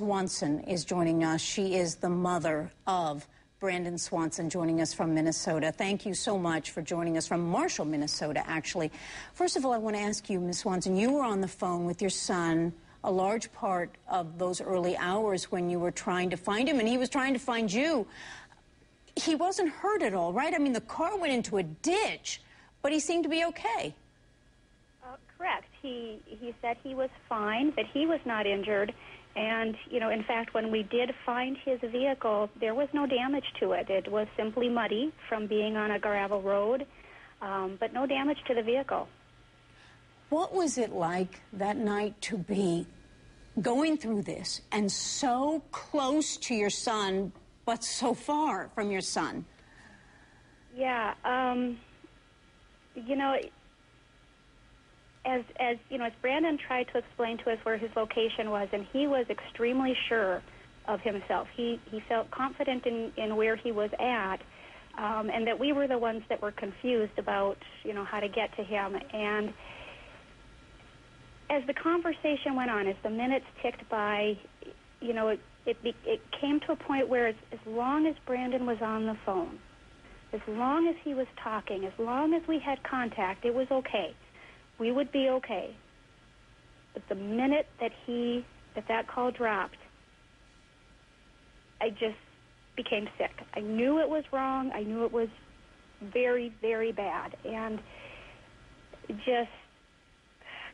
Swanson is joining us. She is the mother of Brandon Swanson joining us from Minnesota. Thank you so much for joining us from Marshall, Minnesota, actually. First of all, I want to ask you, Ms. Swanson, you were on the phone with your son a large part of those early hours when you were trying to find him, and he was trying to find you. He wasn't hurt at all, right? I mean, the car went into a ditch, but he seemed to be okay. Uh, correct. He he said he was fine, that he was not injured, and you know, in fact, when we did find his vehicle, there was no damage to it. It was simply muddy from being on a gravel road, um, but no damage to the vehicle. What was it like that night to be going through this and so close to your son, but so far from your son? Yeah, um, you know, as as you know, as Brandon tried to explain to us where his location was, and he was extremely sure of himself. He he felt confident in in where he was at, um, and that we were the ones that were confused about you know how to get to him and as the conversation went on, as the minutes ticked by, you know, it it, it came to a point where as, as long as Brandon was on the phone, as long as he was talking, as long as we had contact, it was okay. We would be okay. But the minute that he that that call dropped, I just became sick. I knew it was wrong. I knew it was very, very bad, and just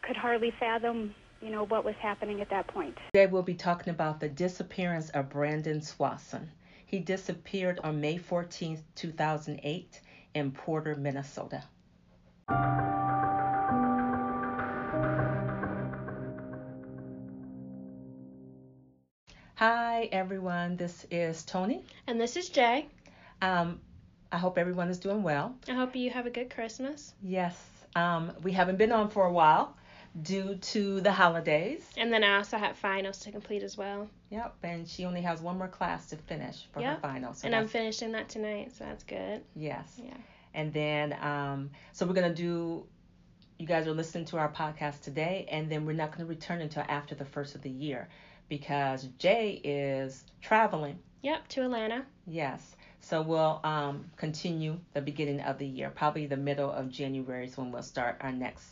could hardly fathom, you know, what was happening at that point. Today we'll be talking about the disappearance of Brandon Swanson. He disappeared on May 14, 2008 in Porter, Minnesota. Hi everyone, this is Tony. And this is Jay. Um, I hope everyone is doing well. I hope you have a good Christmas. Yes, um, we haven't been on for a while due to the holidays. And then I also have finals to complete as well. Yep, and she only has one more class to finish for yep. her finals. So and I'm finishing that tonight, so that's good. Yes. Yeah. And then, um, so we're gonna do. You guys are listening to our podcast today, and then we're not gonna return until after the first of the year, because Jay is traveling. Yep, to Atlanta. Yes. So we'll um, continue the beginning of the year, probably the middle of January is when we'll start our next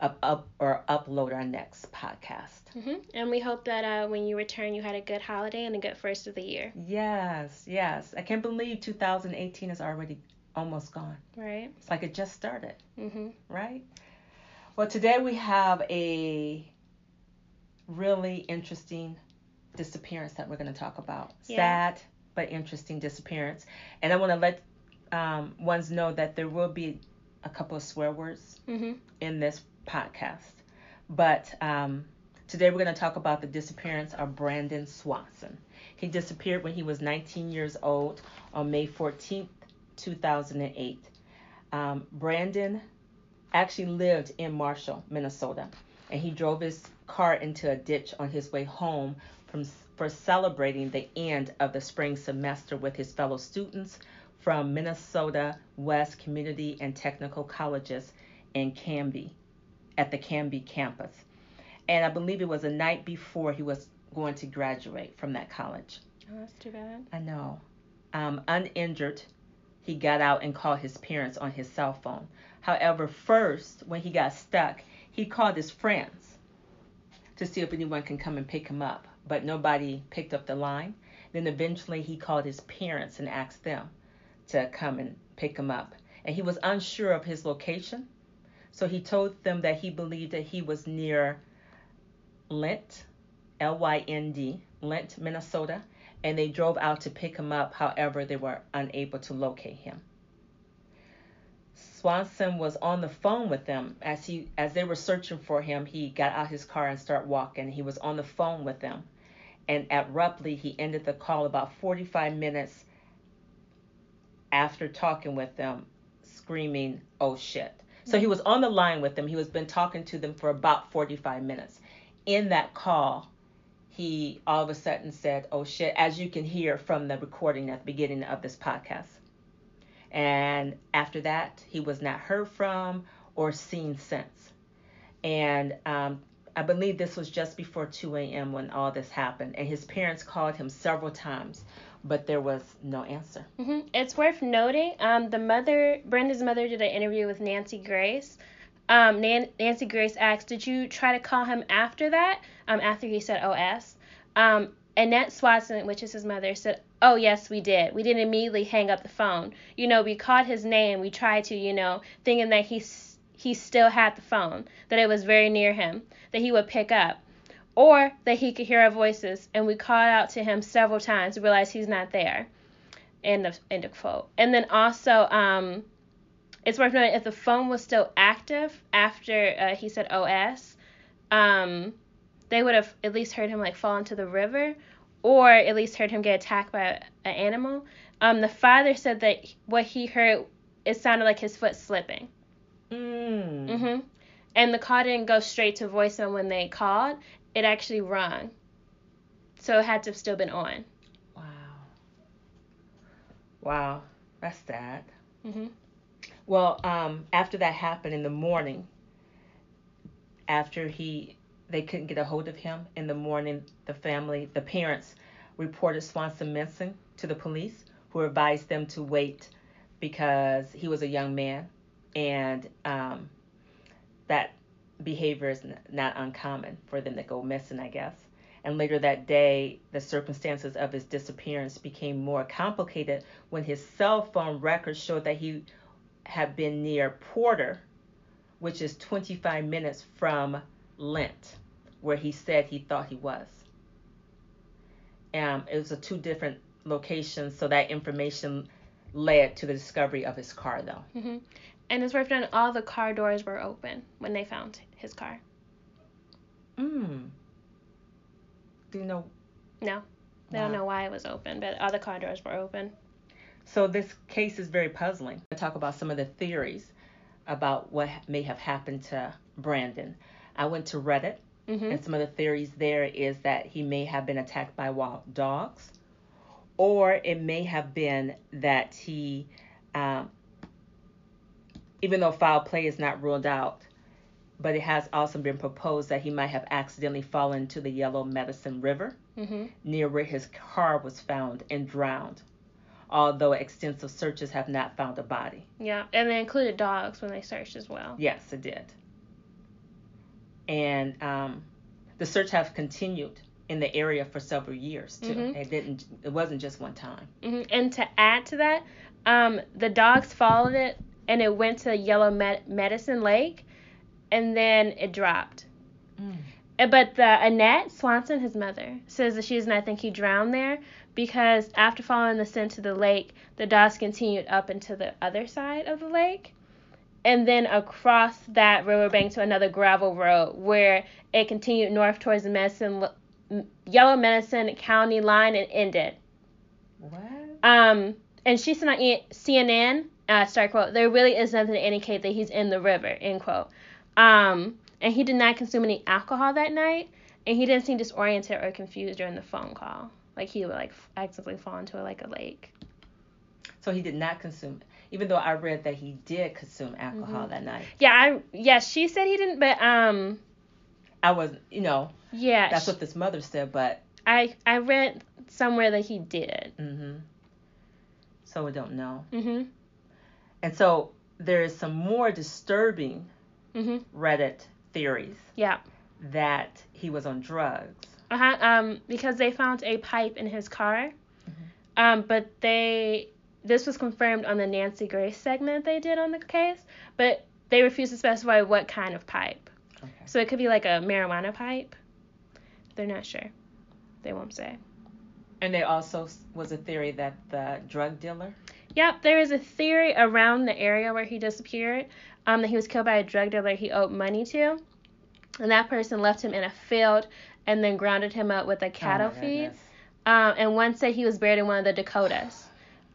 up, up or upload our next podcast. Mm-hmm. And we hope that uh, when you return, you had a good holiday and a good first of the year. Yes, yes. I can't believe 2018 is already almost gone. Right. It's like it just started. Mm-hmm. Right. Well, today we have a really interesting disappearance that we're going to talk about. Yeah. Sad but interesting disappearance, and I want to let um, ones know that there will be a couple of swear words mm-hmm. in this podcast. But um, today we're going to talk about the disappearance of Brandon Swanson. He disappeared when he was 19 years old on May 14th, 2008. Um, Brandon actually lived in Marshall, Minnesota, and he drove his car into a ditch on his way home from for celebrating the end of the spring semester with his fellow students from Minnesota West Community and Technical Colleges in Canby, at the Canby campus. And I believe it was the night before he was going to graduate from that college. Oh, that's too bad. I know. Um, uninjured, he got out and called his parents on his cell phone. However, first, when he got stuck, he called his friends to see if anyone can come and pick him up, but nobody picked up the line. Then eventually he called his parents and asked them to come and pick him up. And he was unsure of his location, so he told them that he believed that he was near Lynd, L Y N D, Lynd, Minnesota, and they drove out to pick him up. However, they were unable to locate him. Swanson was on the phone with them as he as they were searching for him. He got out his car and started walking. He was on the phone with them, and abruptly he ended the call about 45 minutes after talking with them, screaming, "Oh shit!" So he was on the line with them. He was been talking to them for about 45 minutes. In that call, he all of a sudden said, "Oh shit," as you can hear from the recording at the beginning of this podcast. And after that, he was not heard from or seen since. And um, I believe this was just before 2 a.m. when all this happened, and his parents called him several times, but there was no answer. hmm It's worth noting. Um, the mother, Brandon's mother, did an interview with Nancy Grace. Um, Nan- Nancy Grace asked, "Did you try to call him after that? Um, after he said OS?" Um, Annette Swanson, which is his mother, said, "Oh yes, we did. We didn't immediately hang up the phone. You know, we caught his name. We tried to, you know, thinking that he he still had the phone, that it was very near him, that he would pick up." Or that he could hear our voices, and we called out to him several times to realize he's not there. End of end of quote. And then also, um, it's worth noting if the phone was still active after uh, he said OS, um, they would have at least heard him like fall into the river, or at least heard him get attacked by an animal. Um, the father said that what he heard it sounded like his foot slipping. Mm. hmm And the call didn't go straight to voicemail when they called. It actually rung. So it had to have still been on. Wow. Wow, that's sad. hmm Well, um, after that happened in the morning, after he they couldn't get a hold of him. In the morning, the family, the parents reported Swanson missing to the police, who advised them to wait because he was a young man, and um, that behavior is not uncommon for them to go missing, I guess. And later that day, the circumstances of his disappearance became more complicated when his cell phone records showed that he had been near Porter, which is 25 minutes from Lynd, where he said he thought he was. Um, it was a two different locations, so that information led to the discovery of his car, though. hmm And it's worth noting all the car doors were open when they found his car. Mm. Do you know? No, they don't know why it was open, but all the car doors were open. So this case is very puzzling. I talk about some of the theories about what may have happened to Brandon. I went to Reddit hmm And some of the theories there is that he may have been attacked by wild dogs, or it may have been that he, um, even though foul play is not ruled out, but it has also been proposed that he might have accidentally fallen into the Yellow Medicine River hmm near where his car was found and drowned. Although extensive searches have not found a body. Yeah, and they included dogs when they searched as well. Yes, it did. And um, the search has continued in the area for several years too. Mhm. It didn't. It wasn't just one time. hmm And to add to that, um, the dogs followed it and it went to Yellow Med- Medicine Lake, and then it dropped. Uh, But the Annette Swanson, his mother, says that she does not think he drowned there because after following the scent to the lake, the dogs continued up into the other side of the lake, and then across that riverbank to another gravel road where it continued north towards the Medicine Yellow Medicine County line and ended. What? Um, and she said on CNN, uh, start quote, there really is nothing to indicate that he's in the river, end quote. Um, and he did not consume any alcohol that night, and he didn't seem disoriented or confused during the phone call. Like he would like f- actively fall into a, like a lake. So he did not consume. Even though I read that he did consume Mm-hmm. alcohol that night, Yeah, I yeah, she said he didn't, but um, I was. You know, yeah, that's sh- what this mother said. But. I I read somewhere that he did. hmm So we don't know. Mhm. And so there is some more disturbing Mhm. Reddit theories Yeah. that he was on drugs. Uh-huh, um, because they found a pipe in his car. Mhm. Um, but they this was confirmed on the Nancy Grace segment they did on the case, but they refused to specify what kind of pipe. Okay. So it could be like a marijuana pipe. They're not sure. They won't say. And there also was a theory that the drug dealer. Yep, there is a theory around the area where he disappeared um, that he was killed by a drug dealer he owed money to. And that person left him in a field and then grounded him up with a cattle Oh feed. Um, and one said he was buried in one of the Dakotas.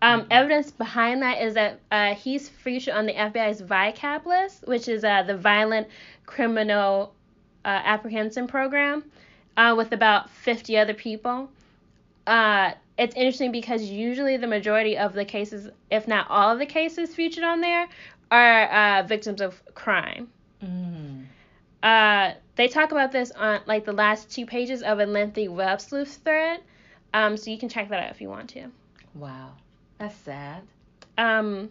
Um, Evidence behind that is that uh, he's featured on the FBI's VICAP list, which is uh, the Violent Criminal uh, Apprehension Program, uh, with about 50 other people. Uh, it's interesting because usually the majority of the cases, if not all of the cases featured on there, are uh, victims of crime. Mm. Uh, they talk about this on like the last two pages of a lengthy web sleuth thread. Um, so you can check that out if you want to. Wow, that's sad. Um,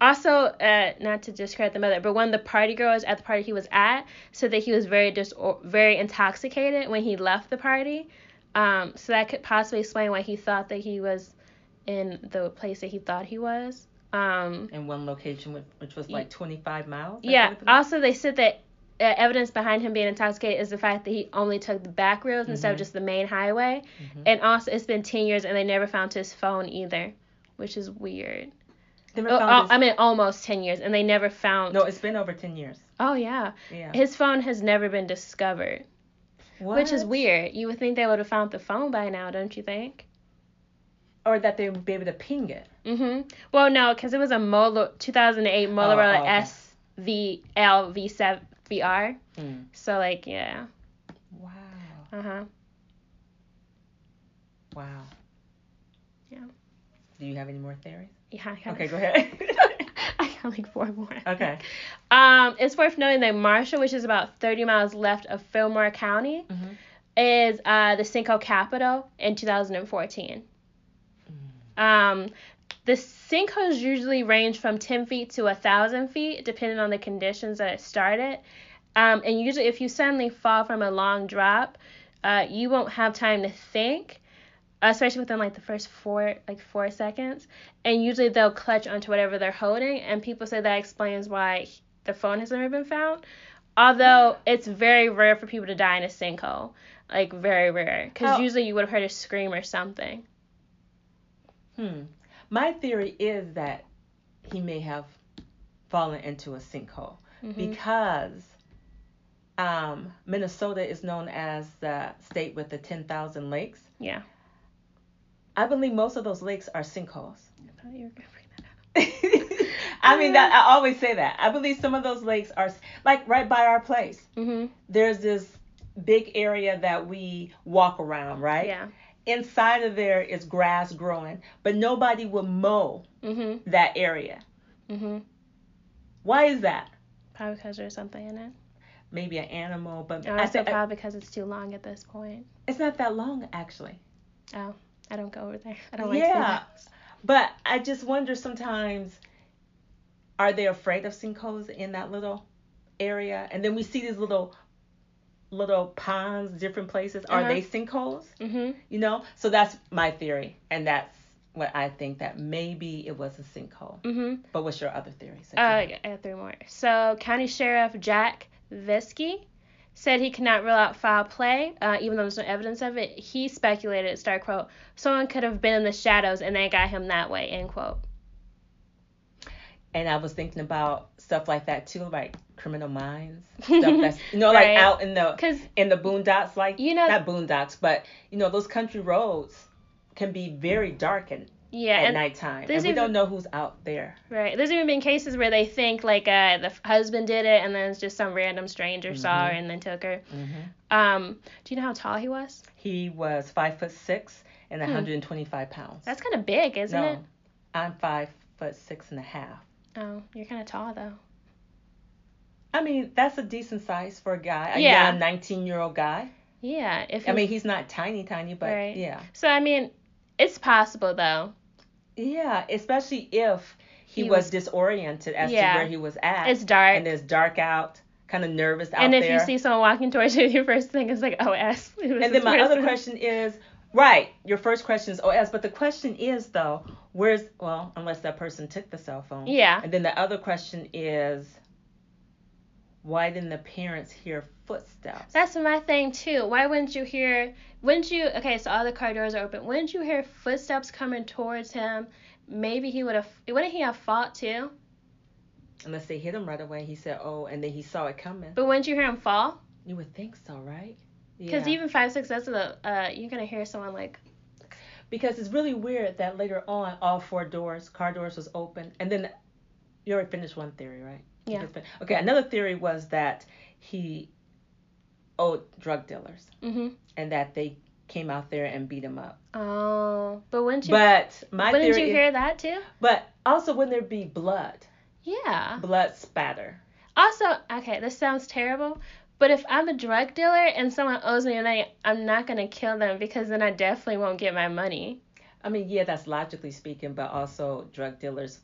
also, uh, not to discredit the mother, but one of the party girls at the party he was at said that he was very dis- very intoxicated when he left the party. Um, so that could possibly explain why he thought that he was in the place that he thought he was. Um, In one location, which, was like 25 miles. I yeah. believe it was? Also, they said that evidence behind him being intoxicated is the fact that he only took the back roads instead of Mhm. just the main highway. Mhm. And also, it's been 10 years and they never found his phone either, which is weird. Oh, oh, I mean, almost 10 years, and they never found. no, it's been over 10 years. Oh, yeah. Yeah. His phone has never been discovered, which is weird. You would think they would have found the phone by now, don't you think? Or that they would be able to ping it. hmm Well, no, because it was a Molo 2008 Motorola oh, okay. SVL V7 VR. Mm. So, like, yeah. Wow. Uh huh. Wow. Yeah. Do you have any more theories? Yeah. Okay, go ahead. I got like four more. okay. Um, it's worth noting that Marshall, which is about 30 miles left of Fillmore County, Mm-hmm. is uh, the sinkhole capital in 2014. Um, the sinkholes usually range from 10 feet to 1,000 feet, depending on the conditions that it started. Um, and usually, if you suddenly fall from a long drop, uh, you won't have time to think, especially within like the first four like four seconds. And usually, they'll clutch onto whatever they're holding, and people say that explains why the phone has never been found. Although it's very rare for people to die in a sinkhole, like very rare, because How- usually you would have heard a scream or something. Hmm. My theory is that he may have fallen into a sinkhole Mhm. because um, Minnesota is known as the state with the 10,000 lakes. Yeah. I believe most of those lakes are sinkholes. I thought you were gonna bring that up. I mean, that I always say that. I believe some of those lakes are like right by our place. Mhm. There's this big area that we walk around, right? Yeah. Inside of there is grass growing, but nobody will mow Mhm. that area. Mhm. Why is that? Probably because there's something in it. Maybe an animal, but I I- probably because it's too long at this point. it's not that long actually. Oh, I don't go over there. I don't like that. Yeah. But I just wonder sometimes, are they afraid of sinkholes in that little area? And then we see these little little ponds, different places. Are Uh-huh. they sinkholes? Mhm. You know? So that's my theory, and that's what I think that maybe it was a sinkhole. Mhm. But what's your other theories? Uh, I got three more. So, County Sheriff Jack Visky said he cannot rule out foul play, uh, even though there's no evidence of it. He speculated, start quote, someone could have been in the shadows and they got him that way, end quote. and I was thinking about stuff like that too, like criminal minds, stuff that's you know, like out in the Because, in the boondocks, like You know- not boondocks, but you know those country roads can be very dark and yeah, at and nighttime, and we even- don't know who's out there. Right. There's even been cases where they think like uh, the husband did it, and then it's just some random stranger saw her and then took her. hmm Um, do you know how tall he was? He was five foot six and Hmm. 125 pounds. That's kind of big, isn't no, it? I'm five foot six and a half. Oh, you're kind of tall though. I mean, that's a decent size for a guy, a Yeah. young 19 year old guy. Yeah. If I mean, he's not tiny, tiny, but Right. yeah, so I mean, it's possible though. yeah. Especially if he, He was, was- disoriented as Yeah. to where he was at, It's dark. and it's dark out, kind of nervous out there. and if there. you see someone walking towards you, your first thing is like, oh, S. And then my other question is, right? Your first question is OS, but the question is though, where's well, unless that person took the cell phone. Yeah. And then the other question is, why didn't the parents hear footsteps? That's my thing too. Why wouldn't you hear? Wouldn't you? Okay, so all the car doors are open. Wouldn't you hear footsteps coming towards him? Maybe he would have. Wouldn't he have fought too? Unless they hit him right away. He said, oh, and then he saw it coming. But wouldn't you hear him fall? You would think so, right? Because Yeah. even five six, that's a uh, you're gonna hear someone like. because it's really weird that later on all four doors, car doors was open, and then you already finished one theory, right? Yeah. Okay, another theory was that he owed drug dealers Mhm. and that they came out there and beat him up. Oh, but wouldn't you? But my wouldn't theory you is- hear that too? but also wouldn't there be blood, Yeah. blood spatter? Also, okay, this sounds terrible, but if I'm a drug dealer and someone owes me money, I'm not gonna kill them because then I definitely won't get my money. I mean, yeah, that's logically speaking, but also drug dealers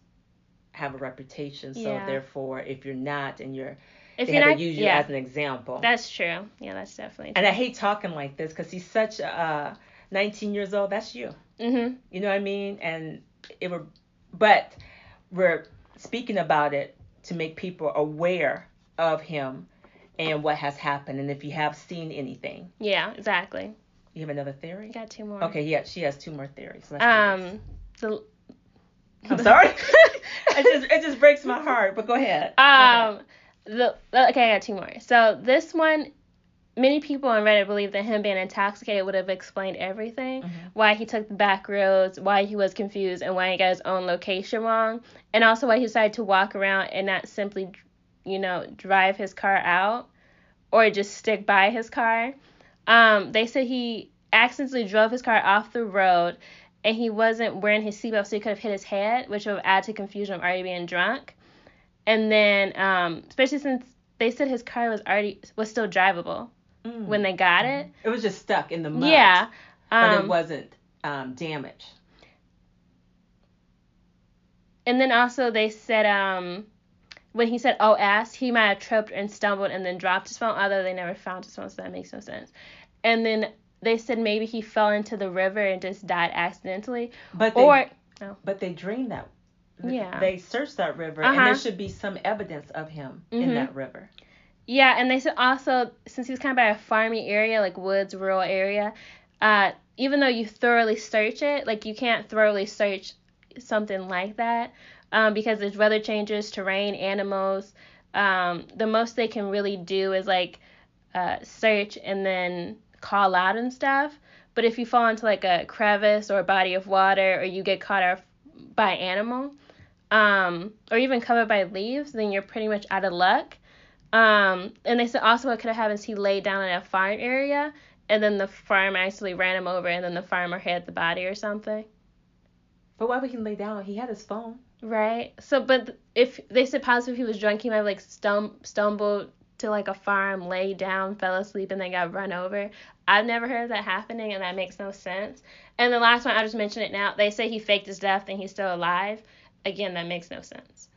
have a reputation, so Yeah. therefore, if you're not and you're, If they you're have not, to use you yeah, as an example. that's true. Yeah, that's definitely. and I hate talking like this because he's such a uh, 19 years old. That's you. Mhm. You know what I mean? And it were, but we're speaking about it to make people aware of him and what has happened. And if you have seen anything, Yeah, exactly. you have another theory. Got two more. Okay, yeah, she has two more theories. Let's. Um, the I'm sorry. it just it just breaks my heart. But go ahead. Go ahead. Um, the okay, I got two more. So this one, many people on Reddit believe that him being intoxicated would have explained everything. Mm-hmm. Why he took the back roads, why he was confused, and why he got his own location wrong, and also why he decided to walk around and not simply, you know, drive his car out, or just stick by his car. Um, they said he accidentally drove his car off the road. And he wasn't wearing his seatbelt, so he could have hit his head, which would add to confusion of already being drunk. And then, um, especially since they said his car was already was still drivable Mm. when they got it. it was just stuck in the mud. Yeah. but Um, it wasn't um, damaged. and then also they said um, when he said OS, he might have tripped and stumbled and then dropped his phone. Although they never found his phone, so that makes no sense. And then they said maybe he fell into the river and just died accidentally, But they, or but they drained that. Yeah. They searched that river, and Uh-huh. there should be some evidence of him in Mhm. that river. Yeah, and they said also since he was kind of by a farmy area, like woods, rural area, uh, even though you thoroughly search it, like you can't thoroughly search something like that, um, because there's weather changes, terrain, animals. Um, the most they can really do is like uh, search and then call out and stuff. But if you fall into like a crevice or a body of water, or you get caught off by animal, um, or even covered by leaves, then you're pretty much out of luck. Um, and they said also what could have happened is he laid down in a farm area, and then the farm actually ran him over, and then the farmer hit the body or something. But why would he lay down? He had his phone. Right. So, but if they said possibly if he was drunk, he might have like stum- stumbled to like a farm, lay down, fell asleep, and then got run over. I've never heard of that happening, and that makes no sense. And the last one, I'll just mention it now. They say he faked his death and he's still alive. Again, that makes no sense.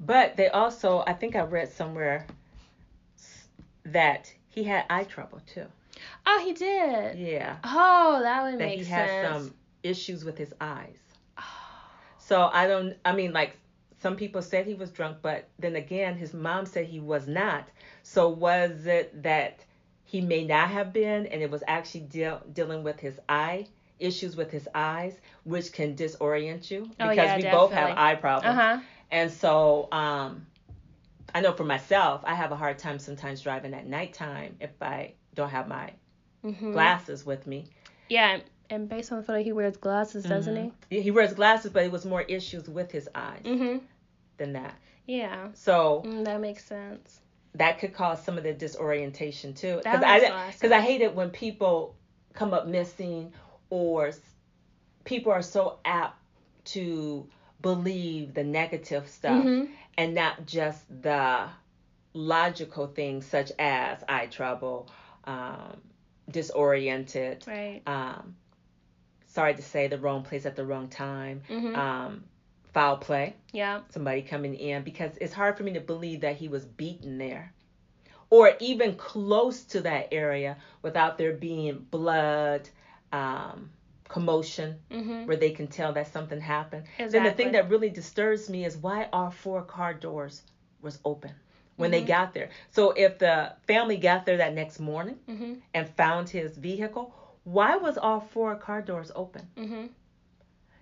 But they also, I think I read somewhere that he had eye trouble too. Oh, he did. Yeah. Oh, that would That make he sense. had some issues with his eyes. So I don't, I mean, like some people said he was drunk, but then again, his mom said he was not. So was it that he may not have been and it was actually deal, dealing with his eye? Issues with his eyes, which can disorient you Oh, because yeah, we both have eye problems. Uh huh. And so, um, I know for myself, I have a hard time sometimes driving at nighttime if I don't have my hmm glasses with me. Yeah, and based on the photo, he wears glasses, doesn't Mhm. He wears glasses, but it was more issues with his eyes? Mm-hmm. than that. Yeah, So mm, that makes sense. that could cause some of the disorientation too. That Because I makes a lot of because I hate it when people come up missing or people are so apt to believe the negative stuff Mhm. and not just the logical things such as eye trouble, um, disoriented, Right. um, sorry to say, the wrong place at the wrong time, Mhm. um, foul play, yeah. somebody coming in, because it's hard for me to believe that he was beaten there. Or even close to that area without there being blood, um, commotion, Mhm. where they can tell that something happened. Then the thing that really disturbs me is why our four car doors was open when they Mhm. got there. So if the family got there that next morning Mhm. and found his vehicle, why was all four car doors open? Mhm.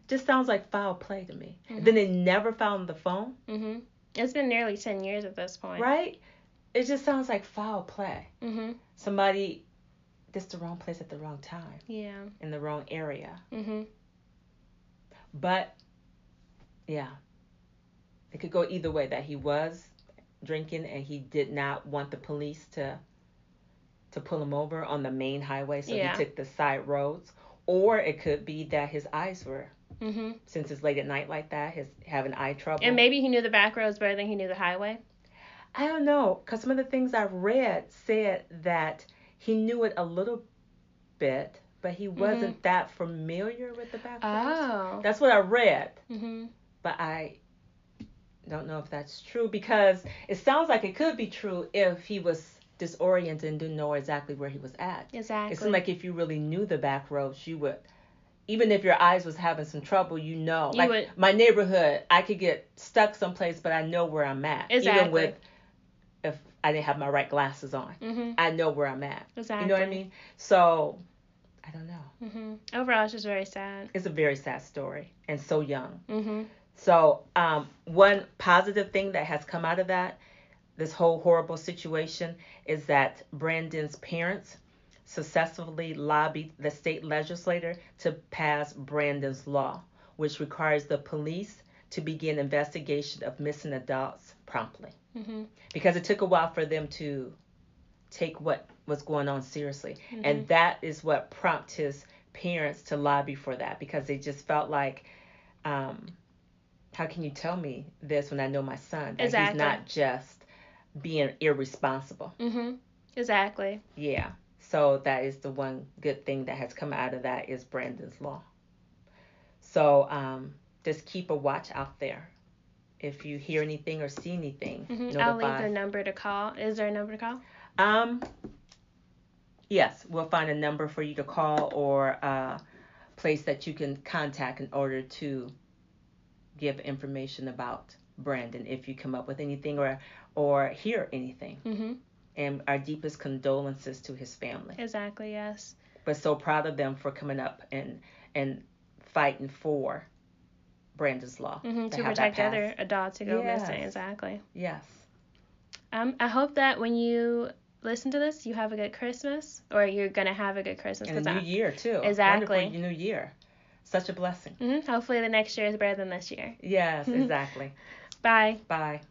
Just sounds like foul play to me. Mhm. Then they never found the phone, Mhm. It's been nearly ten years at this point. right? It just sounds like foul play. Mhm. Somebody just the wrong place at the wrong time Yeah. in the wrong area. Mhm. But yeah, it could go either way. That he was drinking and he did not want the police to to pull him over on the main highway, so Yeah. he took the side roads. Or it could be that his eyes were, Mhm. since it's late at night like that, his having eye trouble. And maybe he knew the back roads better than he knew the highway. I don't know, because some of the things I read said that he knew it a little bit, but he wasn't that familiar with the back roads. Oh. That's what I read, Mhm. but I don't know if that's true because it sounds like it could be true if he was disoriented and didn't know exactly where he was at. Exactly. It seemed like if you really knew the back roads, you would, even if your eyes was having some trouble, you know. You like would- my neighborhood, I could get stuck someplace, but I know where I'm at. Exactly. Even with if I didn't have my right glasses on, Mhm. I know where I'm at. Exactly. You know what I mean? So, I don't know. Mhm. Overall, it's just very sad. It's a very sad story and so young. Mm-hmm. So, um, one positive thing that has come out of that, this whole horrible situation, is that Brandon's parents successfully lobbied the state legislature to pass Brandon's law, which requires the police to begin investigation of missing adults promptly. Mhm. Because it took a while for them to take what was going on seriously. And that is what prompted his parents to lobby for that because they just felt like, um, how can you tell me this when I know my son? That Exactly. he's not just being irresponsible. Mhm. Exactly. Yeah. So that is the one good thing that has come out of that is Brandon's law. So um, just keep a watch out there. If you hear anything or see anything, Mhm. I'll leave the number to call. Is there a number to call? Um, yes, we'll find a number for you to call or a place that you can contact in order to give information about Brandon if you come up with anything or or hear anything. Mhm. And our deepest condolences to his family. Exactly. Yes. But so proud of them for coming up and and fighting for Brandon's law Mhm. To that protect other adults who go missing. Exactly. Yes. Um, I hope that when you listen to this, you have a good Christmas, or you're gonna have a good Christmas. And a new I- year too. Exactly. Wonderful new year. Such a blessing. Mhm. Hopefully, the next year is better than this year. Yes, exactly. Bye. Bye.